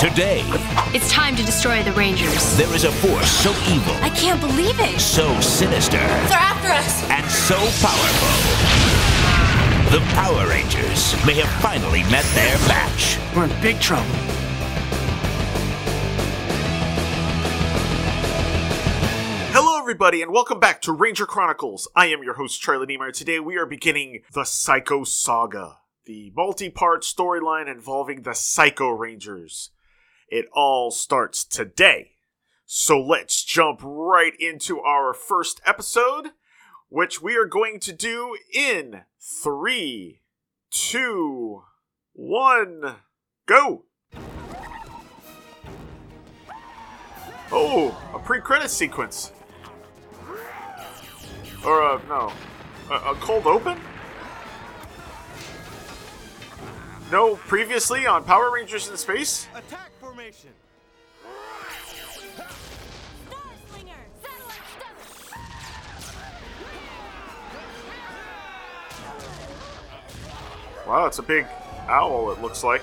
Today, It's time to destroy the Rangers. there is a force so evil, I can't believe it. so sinister, They're after us. and so powerful. The Power Rangers may have finally met their match. We're in big trouble. Hello, everybody, and welcome back to Ranger Chronicles. I am your host, Charlie Niemeyer. Today, we are beginning the Psycho Saga, the multi part storyline involving the Psycho Rangers. It all starts today. So let's jump right into our first episode, which we are going to do in three, two, one, go! Oh, a pre-credit sequence. Or uh, no, a, a cold open. No, previously on Power Rangers in Space. Attack formation. Wow, it's a big owl. It looks like.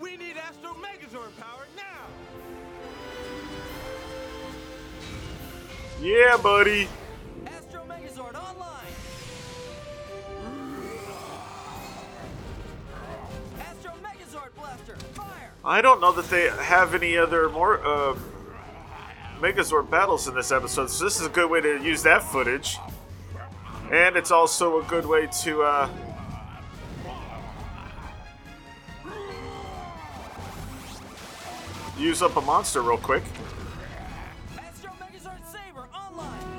We need Astro Megazord power now. Yeah, buddy. I don't know that they have any other more uh, Megazord battles in this episode, so this is a good way to use that footage. And it's also a good way to uh, use up a monster real quick.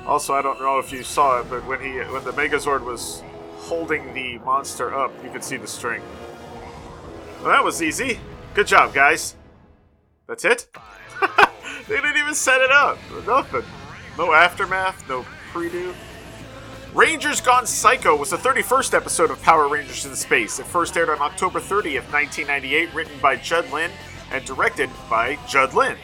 Also, I don't know if you saw it, but when he when the Megazord was holding the monster up, you could see the string. Well, that was easy. Good job, guys. That's it. they didn't even set it up. Nothing. No aftermath. No predo. Rangers Gone Psycho was the 31st episode of Power Rangers in Space. It first aired on October 30th, 1998, written by Judd Lynn and directed by Judd Lynn.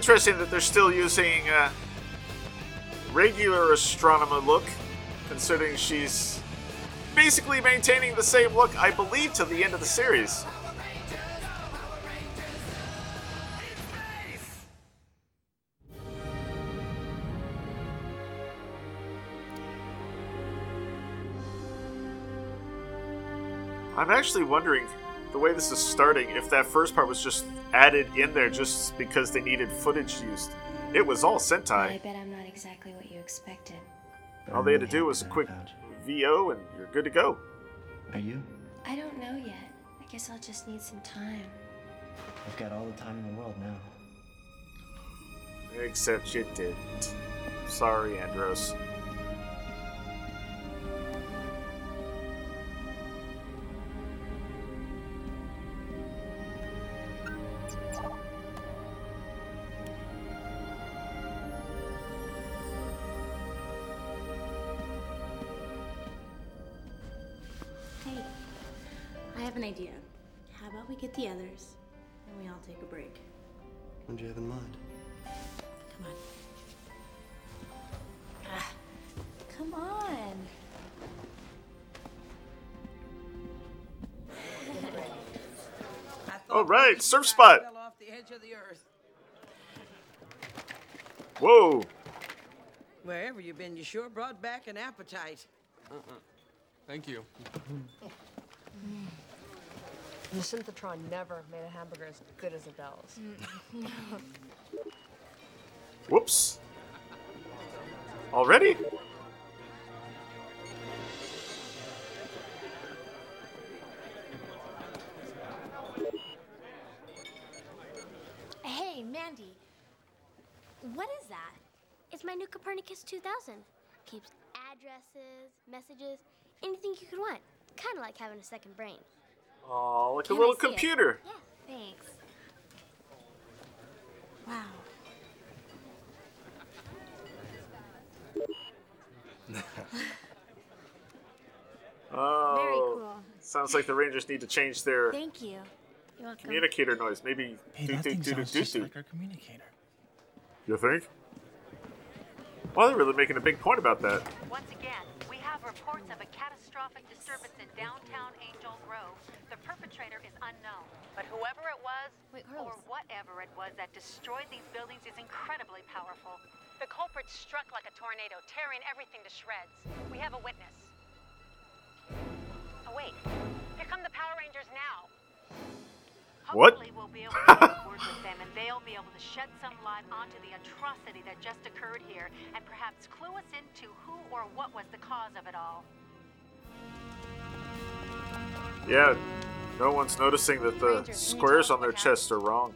Interesting that they're still using uh, regular Astronema look, considering she's basically maintaining the same look, I believe, till the end of the series. I'm actually wondering the way this is starting if that first part was just added in there just because they needed footage used. It was all Sentai. I bet I'm not exactly what you expected. All they had to do was a quick VO and you're good to go. Are you? I don't know yet. I guess I'll just need some time. I've got all the time in the world now. Except you didn't. Sorry, Andros. Idea. How about we get the others and we all take a break? What do you have in mind? Come on. Ah, come on. All right, surf spot. Off the edge of the earth. Whoa. Wherever you've been, you sure brought back an appetite. Thank you. The synthetron never made a hamburger as good as Adelle's. Whoops. Already? Hey, Mandy. What is that? It's my new Copernicus 2000. Keeps addresses, messages, anything you could want. Kind of like having a second brain. Oh, like Can a I little see it? computer. Yeah, thanks. Wow. Oh, Very cool. sounds like the Rangers need to change their Thank you. You're welcome. communicator noise. Maybe Hey, doo that doo thing doo doo sounds doo just doo. like our communicator. You think? Well, they're really making a big point about that. Once again, we have reports of a catastrophic disturbance in downtown Angel Grove. The perpetrator is unknown, but whoever it was, Wait, or whatever it was that destroyed these buildings is incredibly powerful. The culprit struck like a tornado, tearing everything to shreds. We have a witness. Oh wait, here come the Power Rangers now. What? We'll shed some light onto the atrocity that just occurred here and perhaps clue us into who or what was the cause of it all. Yeah, no one's noticing that the Rangers, squares on their chests are wrong.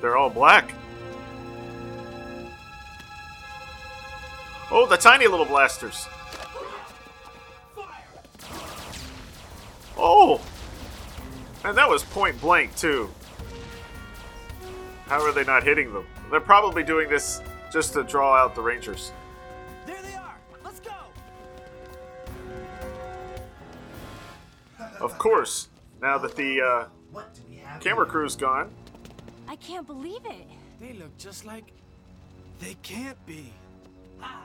They're all black. Oh, the tiny little blasters. Oh! And that was point blank, too. How are they not hitting them? They're probably doing this just to draw out the Rangers. There they are. Let's go. Of course, now that the uh, What do we have? camera crew's gone, I can't believe it. They look just like. They can't be. Ah,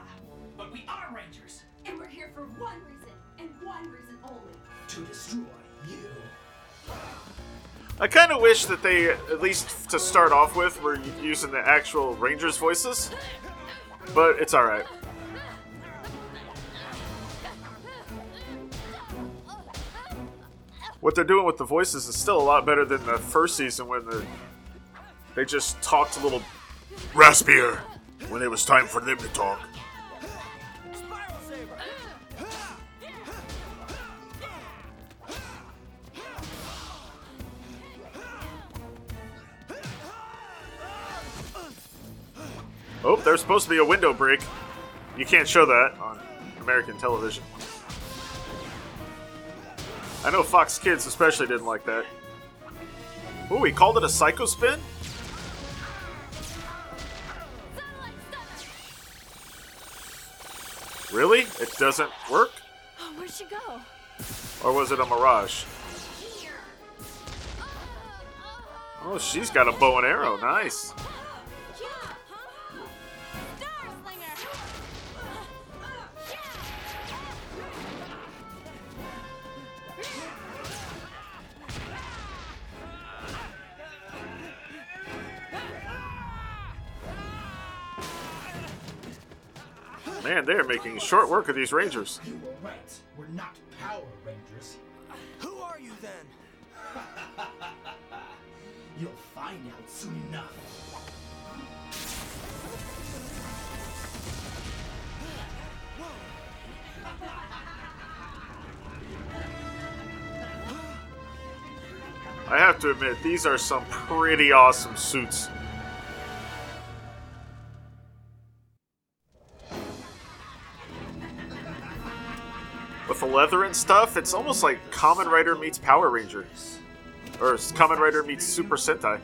but we are Rangers. And we're here for one reason, and one reason only. To destroy you. I kind of wish that they, at least to start off with, were using the actual Rangers voices. But it's alright. What they're doing with the voices is still a lot better than the first season when the, they just talked a little raspier when it was time for them to talk. Oh, there's supposed to be a window break. You can't show that on American television. I know Fox Kids especially didn't like that. Ooh, he called it a psycho spin? Really? It doesn't work? Oh, where'd she go? Or was it a mirage? Oh, she's got a bow and arrow. Nice. Short work of these Rangers. You were right. We're not Power Rangers. Who are you then? You'll find out soon enough. I have to admit, these are some pretty awesome suits. The leather and stuff, it's almost like Kamen Rider meets Power Rangers, Or Kamen Rider meets Super Sentai.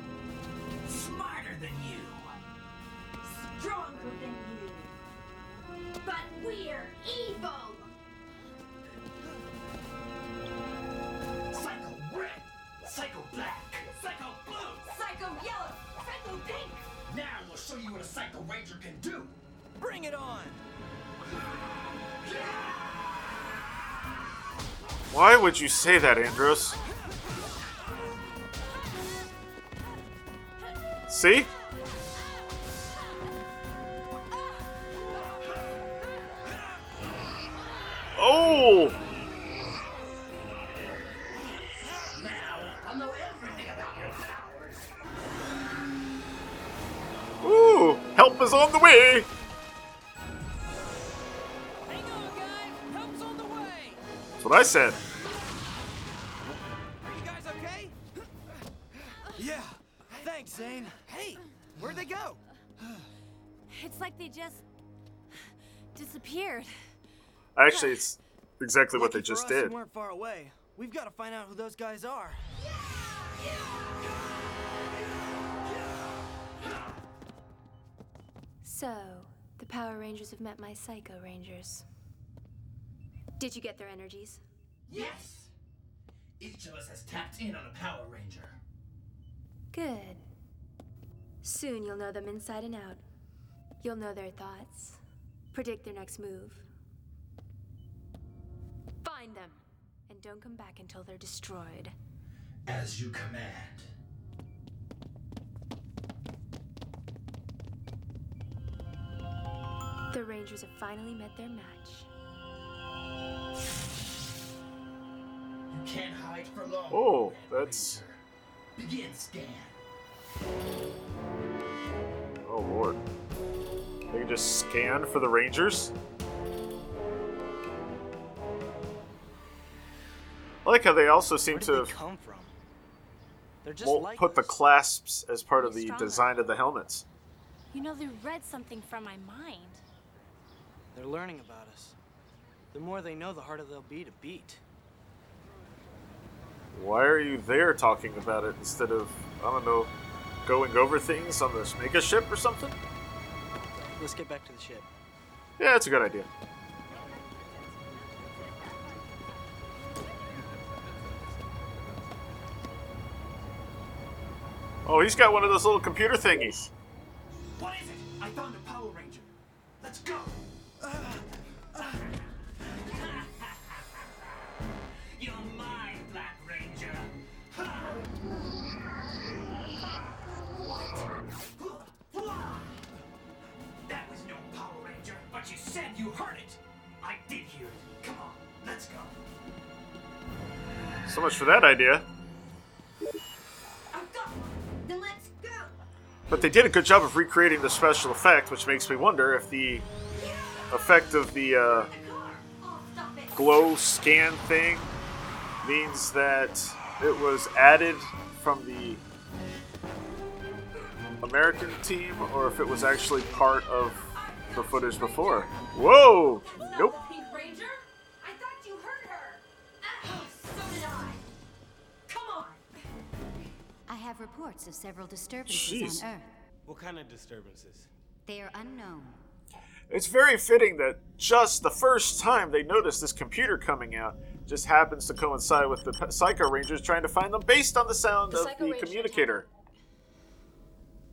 Say that, Andros? See? Oh! Ooh! Help is on the way! Hang on, guys. Help's on the way. That's what I said. Actually, it's exactly what they just us, did. We weren't far away. We've got to find out who those guys are. So, the Power Rangers have met my Psycho Rangers. Did you get their energies? Yes! Each of us has tapped in on a Power Ranger. Good. Soon you'll know them inside and out. You'll know their thoughts, predict their next move. Find them, and don't come back until they're destroyed. As you command. The Rangers have finally met their match. You can't hide for long. Oh, that's. Begin scan. Oh lord. They can just scan for the Rangers? I like how they also seem to have come from? They're just won't like put the clasps as part of the Stronger. design of the helmets. You know, they read something from my mind. They're learning about us. The more they know, the harder they'll be to beat. Why are you there talking about it instead of, I don't know, going over things on this mega ship or something? Let's get back to the ship. Yeah, that's a good idea. Oh, he's got one of those little computer thingies. What is it? I found a Power Ranger. Let's go. You're mine, Black Ranger. That was no Power Ranger, but you said you heard it. I did hear it. Come on, let's go. So much for that idea. But they did a good job of recreating the special effect, which makes me wonder if the effect of the uh, glow scan thing means that it was added from the American team, or if it was actually part of the footage before. Whoa! Nope. Have reports of several disturbances Jeez. on Earth. What kind of disturbances? They are unknown. It's very fitting that just the first time they notice this computer coming out just happens to coincide with the Psycho Rangers trying to find them based on the sound The of Psycho the Rangers communicator.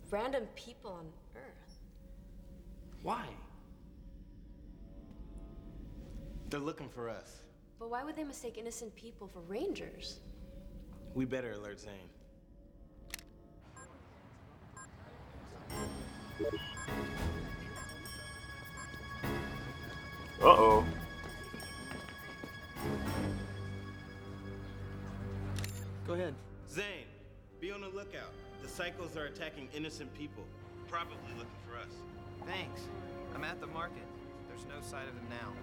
Random people on Earth. Why? They're looking for us. But why would they mistake innocent people for rangers? We better alert Zhane. Uh oh. Go ahead. Zhane, be on the lookout. The Psychos are attacking innocent people. Probably looking for us. Thanks. I'm at the market. There's no sign of them now.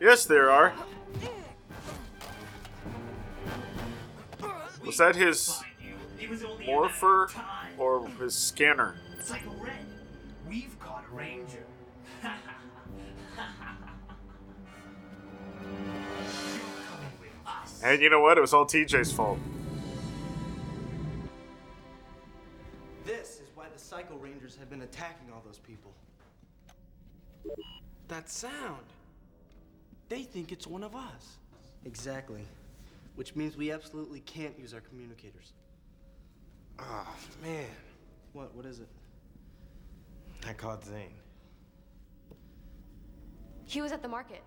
Yes, there are. Was that his morpher matter time. or his scanner? Psycho Red, we've caught a ranger. You're coming with us. And you know what? It was all TJ's fault. This is why the Psycho Rangers have been attacking all those people. That sound. They think it's one of us. Exactly. Which means we absolutely can't use our communicators. Oh, man. What? What is it? I called Zhane. He was at the market.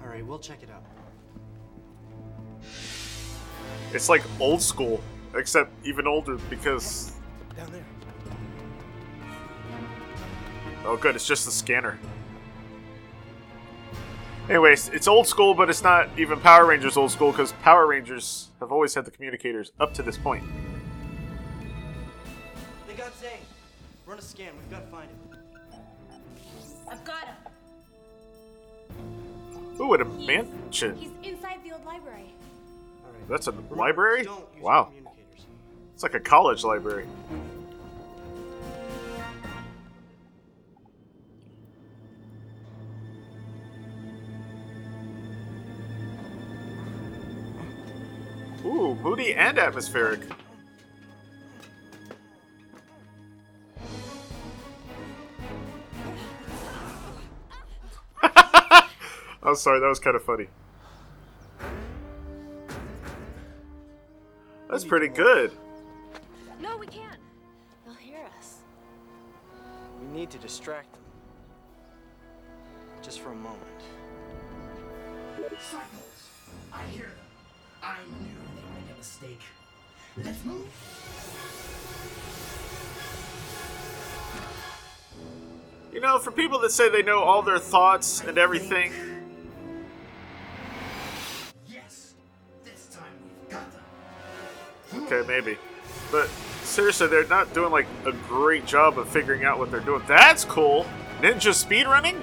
All right, we'll check it out. It's like old school, except even older because. Down there. Oh, good. It's just the scanner. Anyways, it's old school, but it's not even Power Rangers old school because Power Rangers have always had the communicators up to this point. They got Zhane. Run a scan. We've got to find him. I've got him. Ooh, and a mansion. He's inside the old library. All right. That's a library? Don't use Wow. communicators. It's like a college library. moody and atmospheric. I'm sorry, that was kind of funny. That's pretty good. No, we can't. They'll hear us. We need to distract them. Just for a moment. Cycles. I hear them. I knew a mistake. Let's move. You know, for people that say they know all their thoughts and everything, Yes. This time we've got them. okay, maybe. But seriously, they're not doing like a great job of figuring out what they're doing. That's cool. Ninja speedrunning?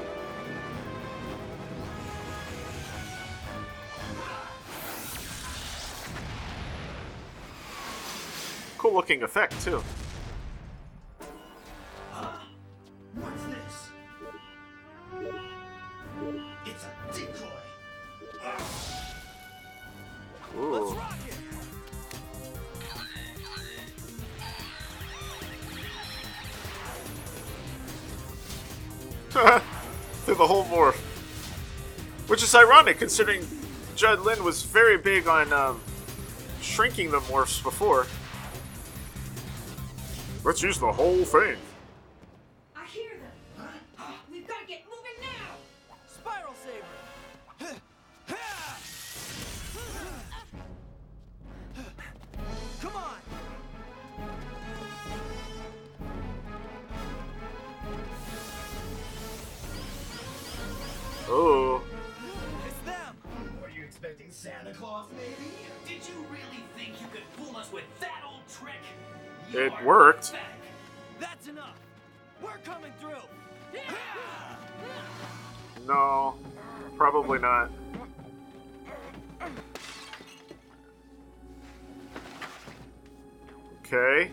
Looking effect, too. What's this? It's a decoy. Ooh. Through the whole morph. Which is ironic considering Judd Lynn was very big on um, shrinking the morphs before. Let's use the whole thing. Expecting Santa Claus, maybe? Did you really think you could fool us with that old trick? It worked. That's enough! We're coming through! No, probably not. Okay.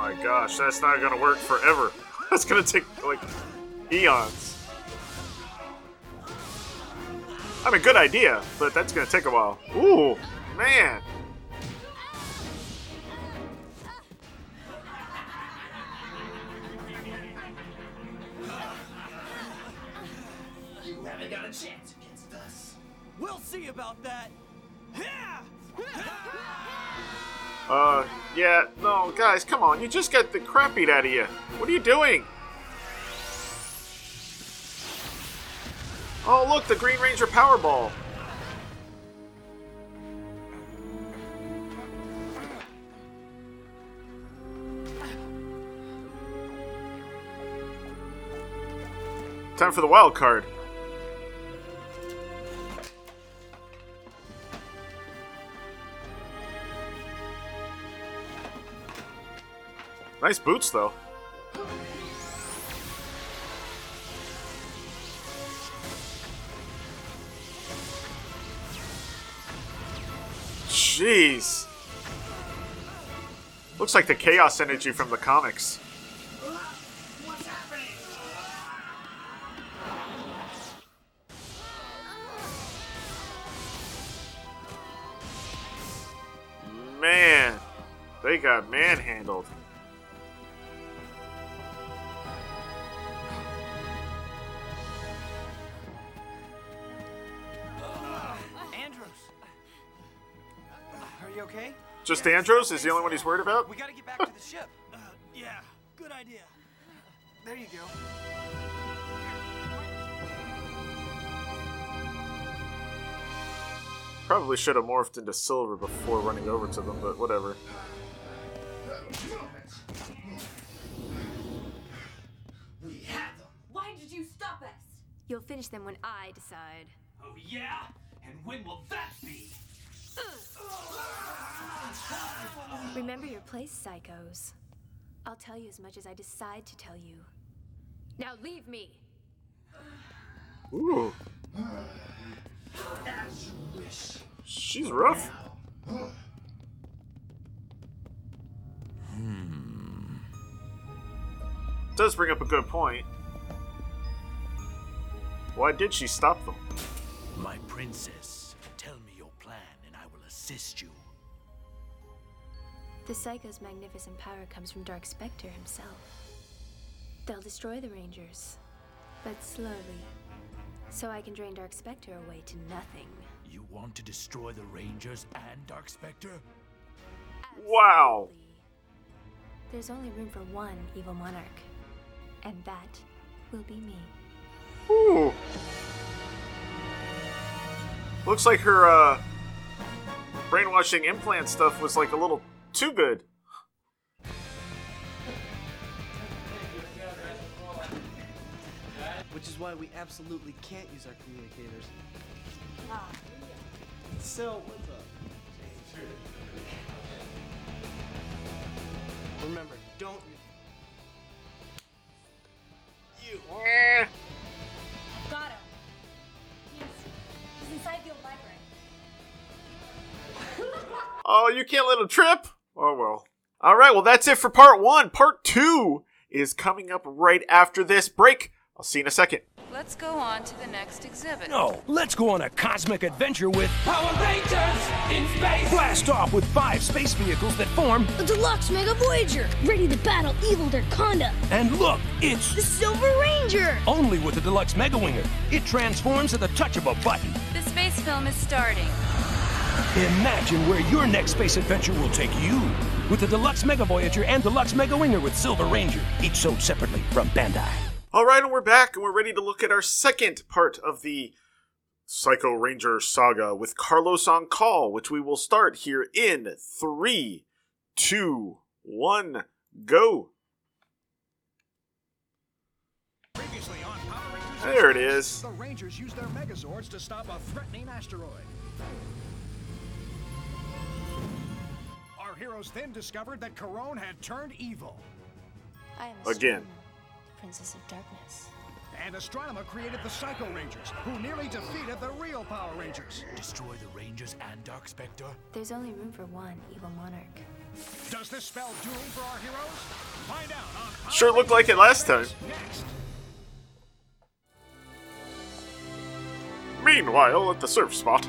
My gosh, that's not gonna work forever. That's gonna take like eons. I mean, good idea, but that's gonna take a while. Ooh, man. You haven't got a chance against us. We'll see about that! Uh, yeah, no, guys, come on. You just got the crap beat out of you. What are you doing? Oh, look, the Green Ranger Powerball. Time for the wild card. Nice boots, though. Jeez. Looks like the chaos energy from the comics. Man, they got manhandled. Just Andros is the only one he's worried about? We gotta get back to the ship. Uh, yeah, good idea. There you go. Probably should have morphed into silver before running over to them, but whatever. We had them. Why did you stop us? You'll finish them when I decide. Oh yeah? And when will that be? Remember your place, psychos. I'll tell you as much as I decide to tell you. Now leave me! Ooh, As you wish. she's rough. Hmm. Does bring up a good point. Why did she stop them? My princess, tell me your plan and I will assist you. The Psycho's magnificent power comes from Dark Spectre himself. They'll destroy the Rangers, but slowly, so I can drain Dark Spectre away to nothing. You want to destroy the Rangers and Dark Spectre? Wow. There's only room for one evil monarch, and that will be me. Ooh. Looks like her uh, brainwashing implant stuff was like a little too good. Which is why we absolutely can't use our communicators. So, what's up? Remember, don't. You. Got him. He's, he's inside the old library. Oh, you can't let him trip? Oh well. All right, well that's it for part 1. Part 2 is coming up right after this break. I'll see you in a second. Let's go on to the next exhibit. No, let's go on a cosmic adventure with Power Rangers in space! Blast off with five space vehicles that form. The Deluxe Mega Voyager, ready to battle evil Darkonda. And look, it's The Silver Ranger. only with the Deluxe Mega Winger. It transforms at the touch of a button. The space film is starting. Imagine where your next space adventure will take you. With the Deluxe Mega Voyager and Deluxe Mega Winger with Silver Ranger, each sold separately from Bandai. All right, and we're back, and we're ready to look at our second part of the Psycho Ranger saga with Carlos on call, which we will start here in three, two, one, go. There it is. The Rangers use their Megazords to stop a threatening asteroid. Heroes then discovered that Karone had turned evil. I am Again. Astronema, Princess of Darkness. And Astronema created the Psycho Rangers, who nearly defeated the real Power Rangers. Destroy the Rangers and Dark Spectre? There's only room for one evil monarch. Does this spell doom for our heroes? Find out on Power Sure looked like it last time. Next. Meanwhile, at the surf spot.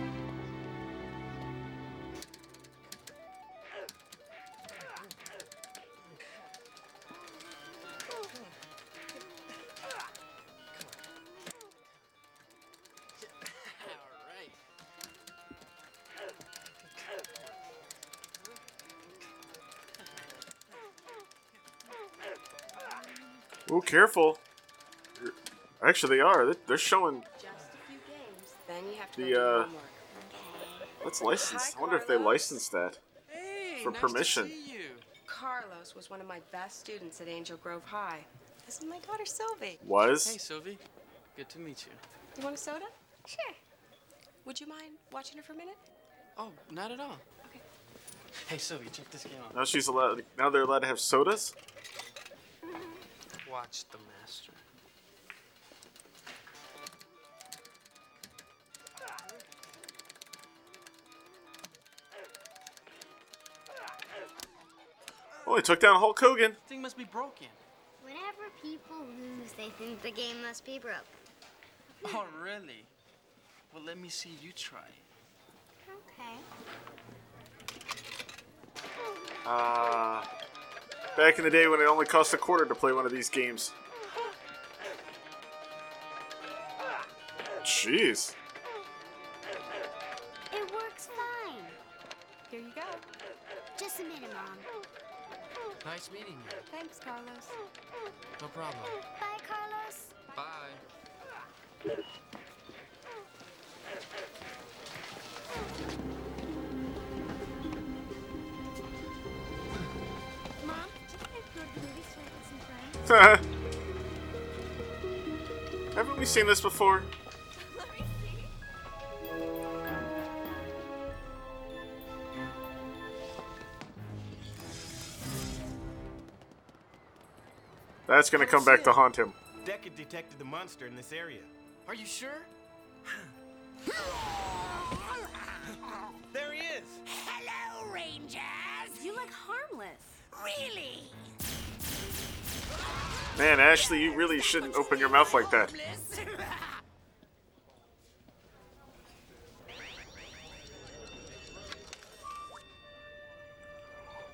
Careful. Actually, they are. They- They're showing Then you have to the, uh. Let's license. I wonder if they licensed that Hey, for nice permission. To see you. Carlos was one of my best students at Angel Grove High. This is my daughter Sylvie. Was? Hey, Sylvie. Good to meet you. Do you want a soda? Sure. Would you mind watching her for a minute? Oh, not at all. Okay. Hey, Sylvie, check this game out. Now she's allowed. Now they're allowed to have sodas. Watch the master. Oh, he took down Hulk Hogan. Thing must be broken. Whenever people lose, they think the game must be broke. Oh, really? Well, let me see you try. Okay. Uh, back in the day when it only cost a quarter to play one of these games. Jeez. It works fine. Here you go. Just a minute, Mom. Nice meeting you. Thanks, Carlos. No problem. Bye, Carlos. Bye. Haven't we seen this before? That's gonna come back to haunt him. DECA detected the monster in this area. Are you sure? There he is! Hello, Rangers! You look harmless. Really? Man, Ashley, you really shouldn't open your mouth like that.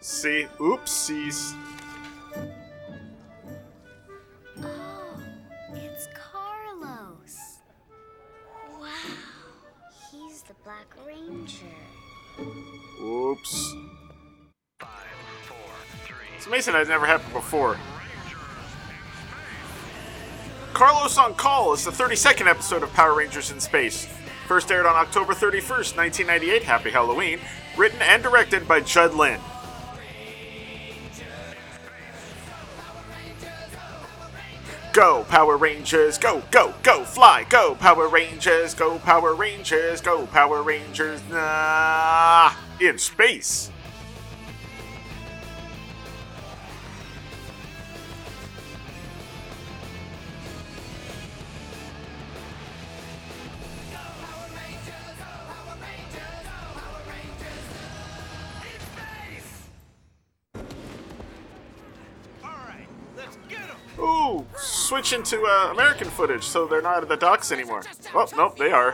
See? Oopsies. Oh, it's Carlos. Wow, he's the Black Ranger. Oops. It's amazing that never happened before. Carlos on Call is the 32nd episode of Power Rangers in Space. First aired on October 31st, 1998. Happy Halloween. Written and directed by Judd Lynn. Go, Power Rangers, go, go, go, fly, go, Power Rangers, go, Power Rangers, go, Power Rangers, nah, in space. Switch into uh, American footage so they're not at the docks anymore. Oh, nope, they are.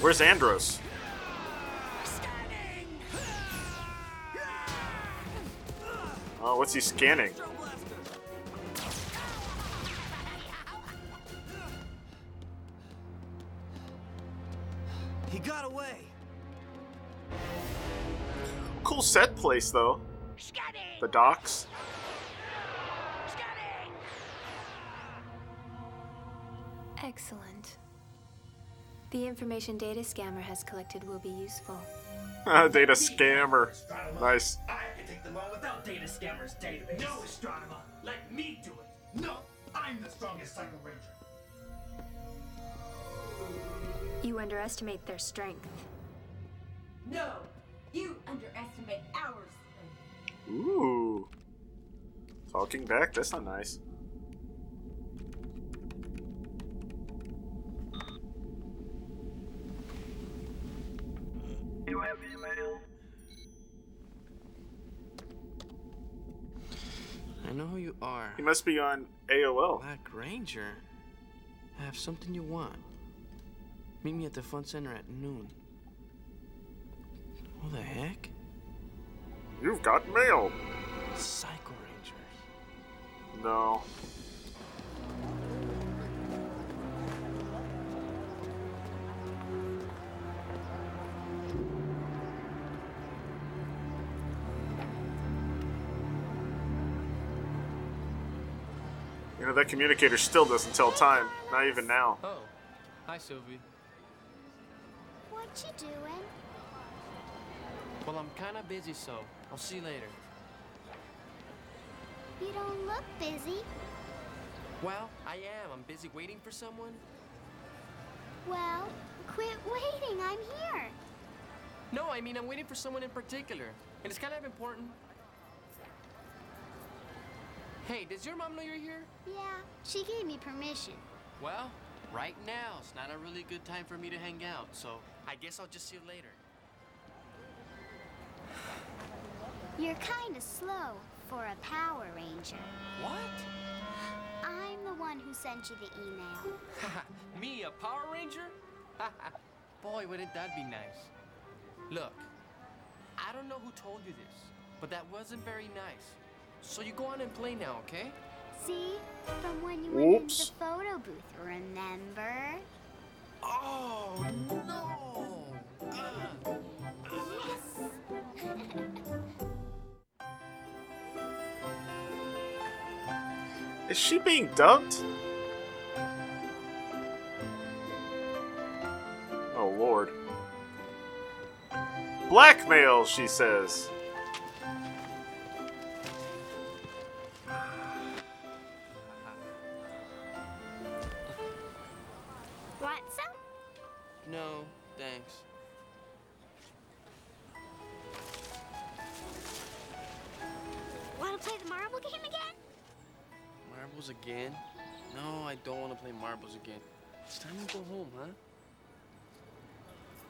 Where's Andros? Oh, what's he scanning? He got away. Cool set place, though. The docks. Excellent. The information Data Scammer has collected will be useful. Data scammer. Nice. I can take them on without Data Scammer's database. No, Astronema. Let me do it. No, I'm the strongest Psycho Ranger. You underestimate their strength. No, Ooh. Talking back, that's not nice. You have email. I know who you are. He must be on AOL. Black Ranger. I have something you want. Meet me at the Fun Center at noon. What the heck? You've got mail. Psycho Rangers. No. You know, that communicator still doesn't tell time. Not even now. Oh, hi, Sylvie. What you doing? I'm kind of busy, so I'll see you later. You don't look busy. Well, I am. I'm busy waiting for someone. Well, quit waiting. I'm here. No, I mean, I'm waiting for someone in particular. And it's kind of important. Hey, does your mom know you're here? Yeah, she gave me permission. Well, right now, it's not a really good time for me to hang out, so I guess I'll just see you later. You're kind of slow for a Power Ranger. What? I'm the one who sent you the email. Me, a Power Ranger? Boy, wouldn't that be nice. Look, I don't know who told you this, but that wasn't very nice. So you go on and play now, okay? See? From when you went into the photo booth, remember? Oh, no! Uh, uh. Is she being dubbed? Oh, Lord. Blackmail, she says. Want some? No, thanks. Want to play the marble game again? Marbles again? No, I don't want to play marbles again. It's time to go home, huh?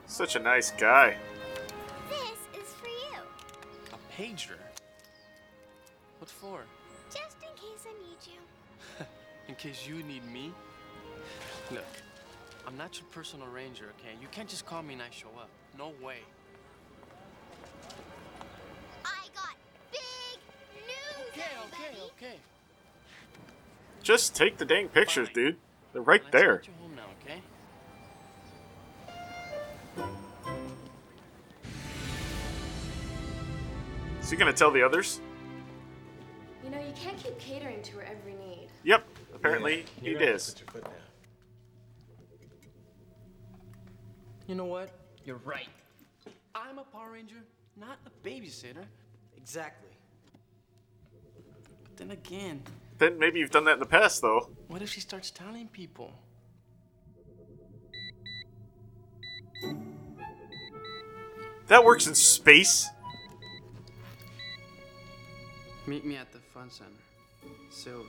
Such a nice guy. This is for you. A pager? What for? Just in case I need you. In case you need me? Look, I'm not your personal ranger, okay? You can't just call me and I show up. No way. I got big news, Okay, okay, okay. Just take the dang pictures, dude. They're right there. Get you home now, okay? Is he gonna tell the others? You know, you can't keep catering to her every need. Yep. Apparently he You're gonna is. Put your foot down. You know what? You're right. I'm a Power Ranger, not a babysitter. Exactly. But then again, Then maybe you've done that in the past, though. what if she starts telling people? That works in space. Meet me at the fun center. Sylvie.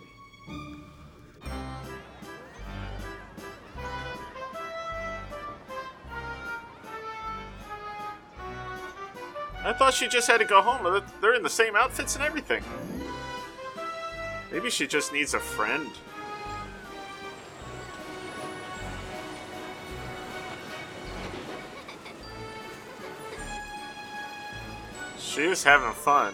I thought she just had to go home. They're- They're in the same outfits and everything. Maybe she just needs a friend. She is having fun.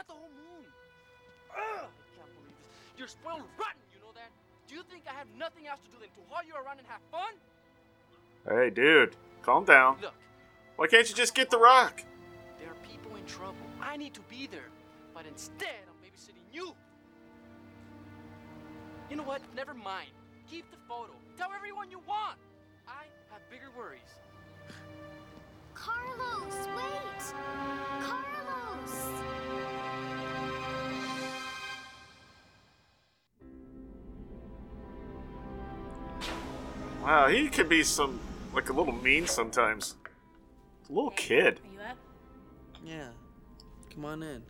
Why the whole moon? Ugh, I can't believe this. You're spoiled rotten, you know that? Do you think I have nothing else to do than to haul you around and have fun? Hey, dude, calm down. Look, Why can't you just get the rock? there are people in trouble. I need to be there. But instead, I'm babysitting you. You know what? Never mind. Keep the photo. Tell everyone you want. I have bigger worries. Carlos, wait! Carlos! Wow, he can be some like a little mean sometimes. A little kid. Are you up? Yeah. Come on in.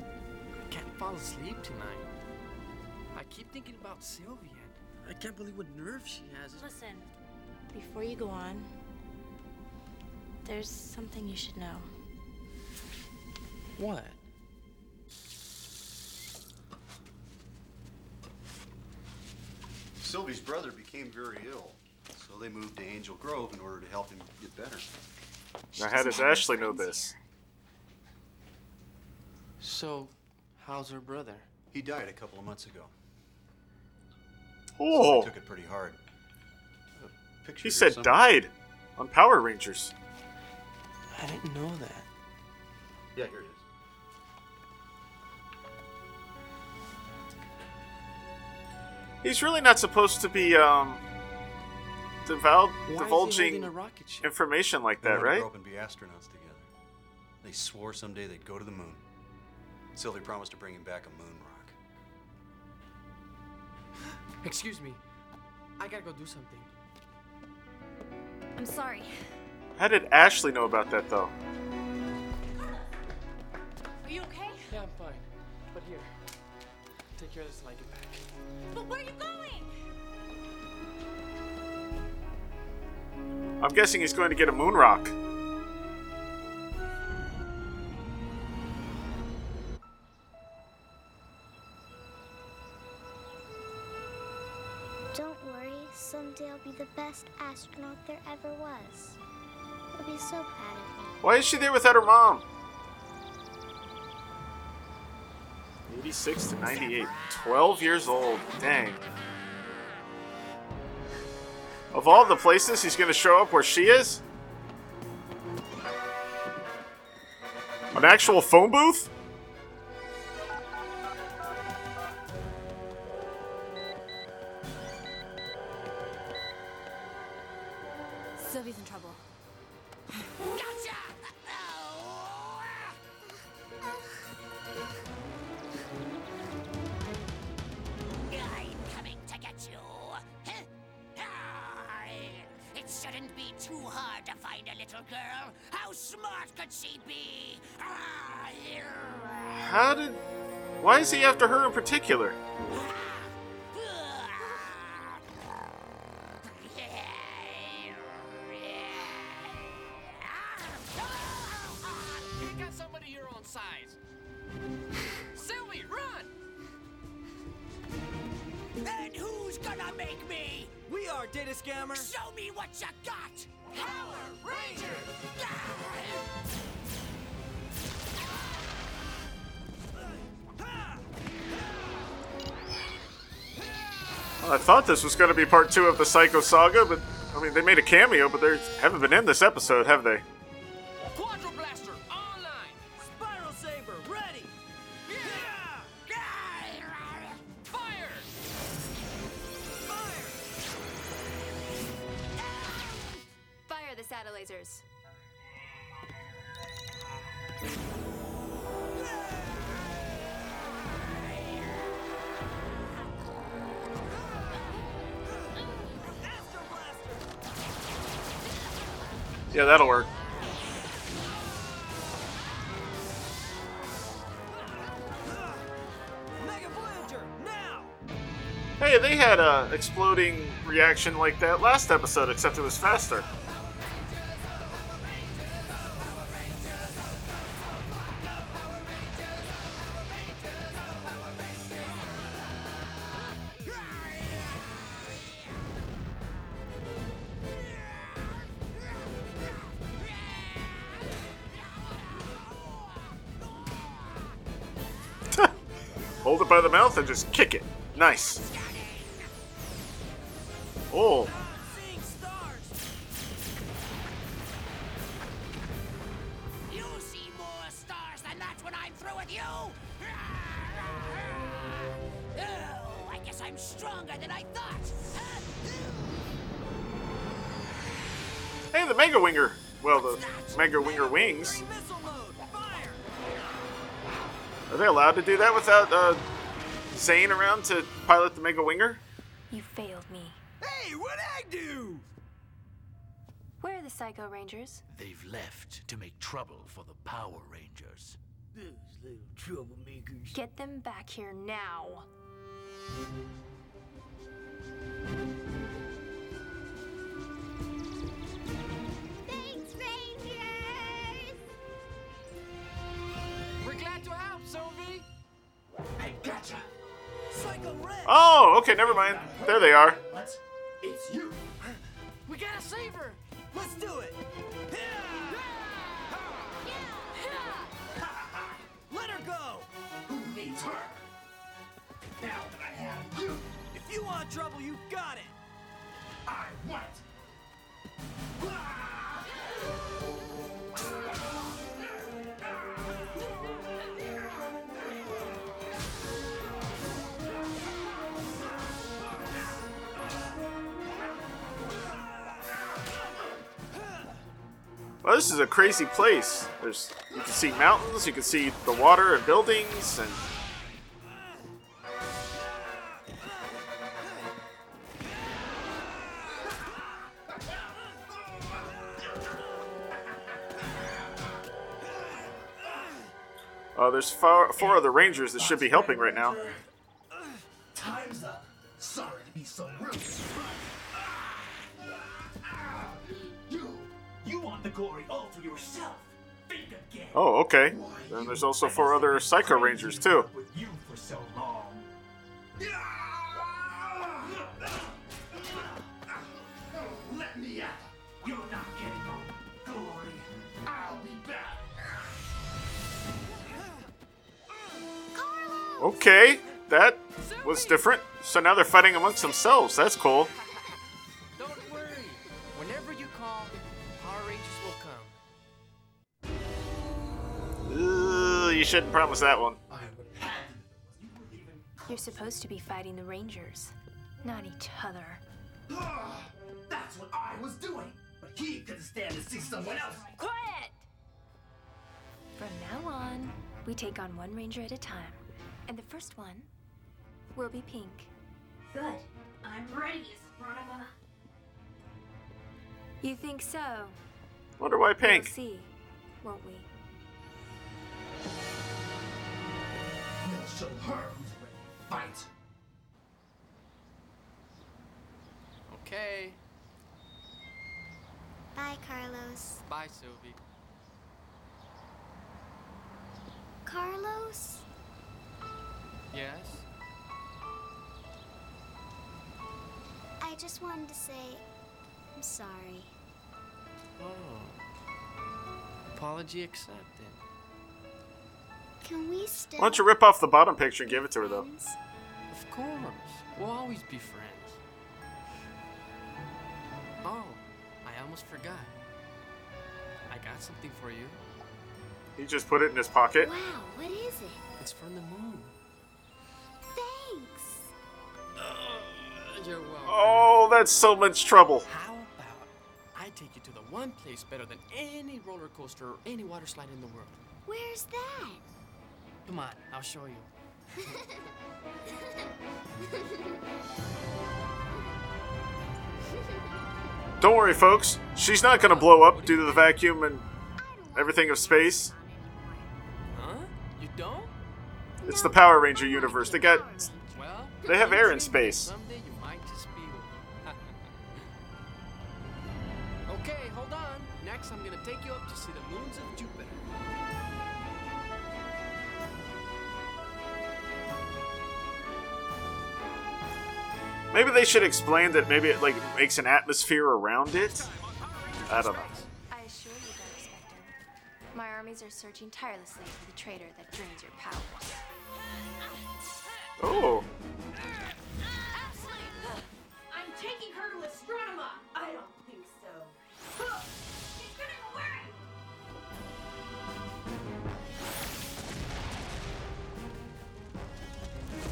I can't fall asleep tonight. I keep thinking about Sylvia. I can't believe what nerve she has. Listen, before you go on, there's something you should know. What? Sylvie's brother became very ill, so they moved to Angel Grove in order to help him get better. Now, how does Ashley know this? So, how's her brother? He died a couple of months ago. Oh. Sylvie took it pretty hard. Picture He said somewhere. died on Power Rangers. I didn't know that. Yeah, here it is. He's really not supposed to be um divul- Why is he divulging holding a rocket ship? information like They that, right? grow up and be astronauts together. They swore someday they'd go to the moon. Sylvie promised to bring him back a moon rock. Excuse me. I gotta go do something. I'm sorry. How did Ashley know about that though? Are you okay? Yeah, I'm fine. But here, take care of this till I get back. But where are you going? I'm guessing he's going to get a moon rock. Don't worry, someday I'll be the best astronaut there ever was. I'll be so proud of me. Why is she there without her mom? 96 to 98. 12 years old. Dang. Of all the places he's going to show up where she is? An actual phone booth? Sylvie's in trouble. She be? Ah, How did. Why is he after her in particular? This was going to be part two of the Psycho Saga, but I mean, they made a cameo, but they haven't been in this episode, have they? Yeah, that'll work. Hey, they had a exploding reaction like that last episode, except it was faster. Just kick it. Nice. Oh. You see more stars than that when I'm through with you. Oh, I guess I'm stronger than I thought. Hey, the Mega Winger. Well, the Mega Winger wings. Are they allowed to do that without uh, Zhane around to pilot the Mega Winger? You failed me. Hey, what'd I do? Where are the Psycho Rangers? They've left to make trouble for the Power Rangers. Those little troublemakers. Get them back here now. Thanks, Rangers! We're glad to help, Sylvie. I gotcha. Psycho Red. Oh, okay, never mind. There they are. What? It's you. We gotta save her. Let's do it. Let her go. Who needs her? Now that I have you, If you want trouble, you got it. I want. Well, this is a crazy place. There's you can see mountains, you can see the water and buildings, and uh, there's four, four other rangers that should be helping right now. Time's up. Sorry to be so rude. The glory all for yourself. Think again. Oh, okay. And there's also four other Psycho Rangers too. With you for so long. Let me out. You're not getting home. Glory. I'll be back. Okay, that was different. So now they're fighting amongst themselves. That's cool. You shouldn't promise that one. You're supposed to be fighting the Rangers, not each other. That's what I was doing. But he couldn't stand to see someone else. Quiet! From now on, we take on one Ranger at a time. And the first one will be Pink. Good. I'm ready, Astronema. You think so? Wonder why pink? We'll see, won't we? We'll show her who's ready to fight. Okay. Bye, Carlos. Bye, Sylvie. Carlos? Yes? I just wanted to say I'm sorry. Oh. Apology accepted. Can we still? Why don't you rip off the bottom picture and give it to her, though? Of course. We'll always be friends. Oh, I almost forgot. I got something for you. He just put it in his pocket. Wow, what is it? It's from the moon. Thanks. You're welcome. Oh, that's so much trouble. How about I take you to the one place better than any roller coaster or any water slide in the world? Where's that? Come on, I'll show you. Don't worry, folks. She's not gonna blow up due to the vacuum and everything of space. Huh? You don't? It's the Power Ranger universe. They got. Well, They have air in space. someday you might just be one. okay, hold on. Next, I'm gonna take you up Maybe they should explain that maybe it like makes an atmosphere around it. I don't know. I assure you, Dark Spectre, my armies are searching tirelessly for the traitor that drains your powers. Oh,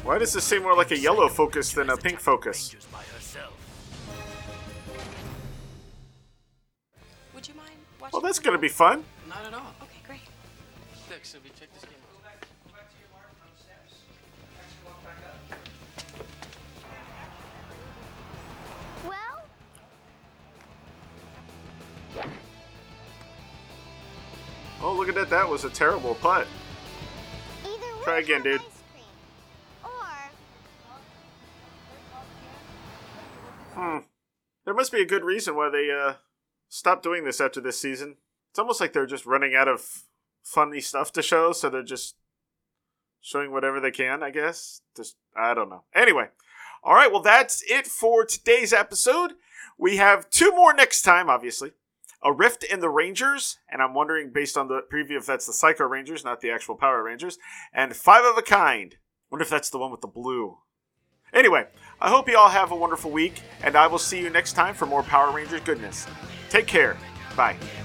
why does this seem more like a yellow focus than a pink focus? Would you mind watching? Well, that's gonna be fun. Not at all. Okay, great. Look, Sylvie, check this game Well, Oh, look at that. That was a terrible putt. either Try again, dude. Hmm. There must be a good reason why they uh stopped doing this after this season. It's almost like they're just running out of funny stuff to show, so they're just showing whatever they can, I guess. Just I don't know. Anyway. All right, well that's it for today's episode. We have two more next time, obviously. A Rift in the Rangers, and I'm wondering based on the preview if that's the Psycho Rangers, not the actual Power Rangers, and Five of a Kind. Wonder if that's the one with the blue. Anyway, I hope you all have a wonderful week, and I will see you next time for more Power Rangers goodness. Take care. Bye.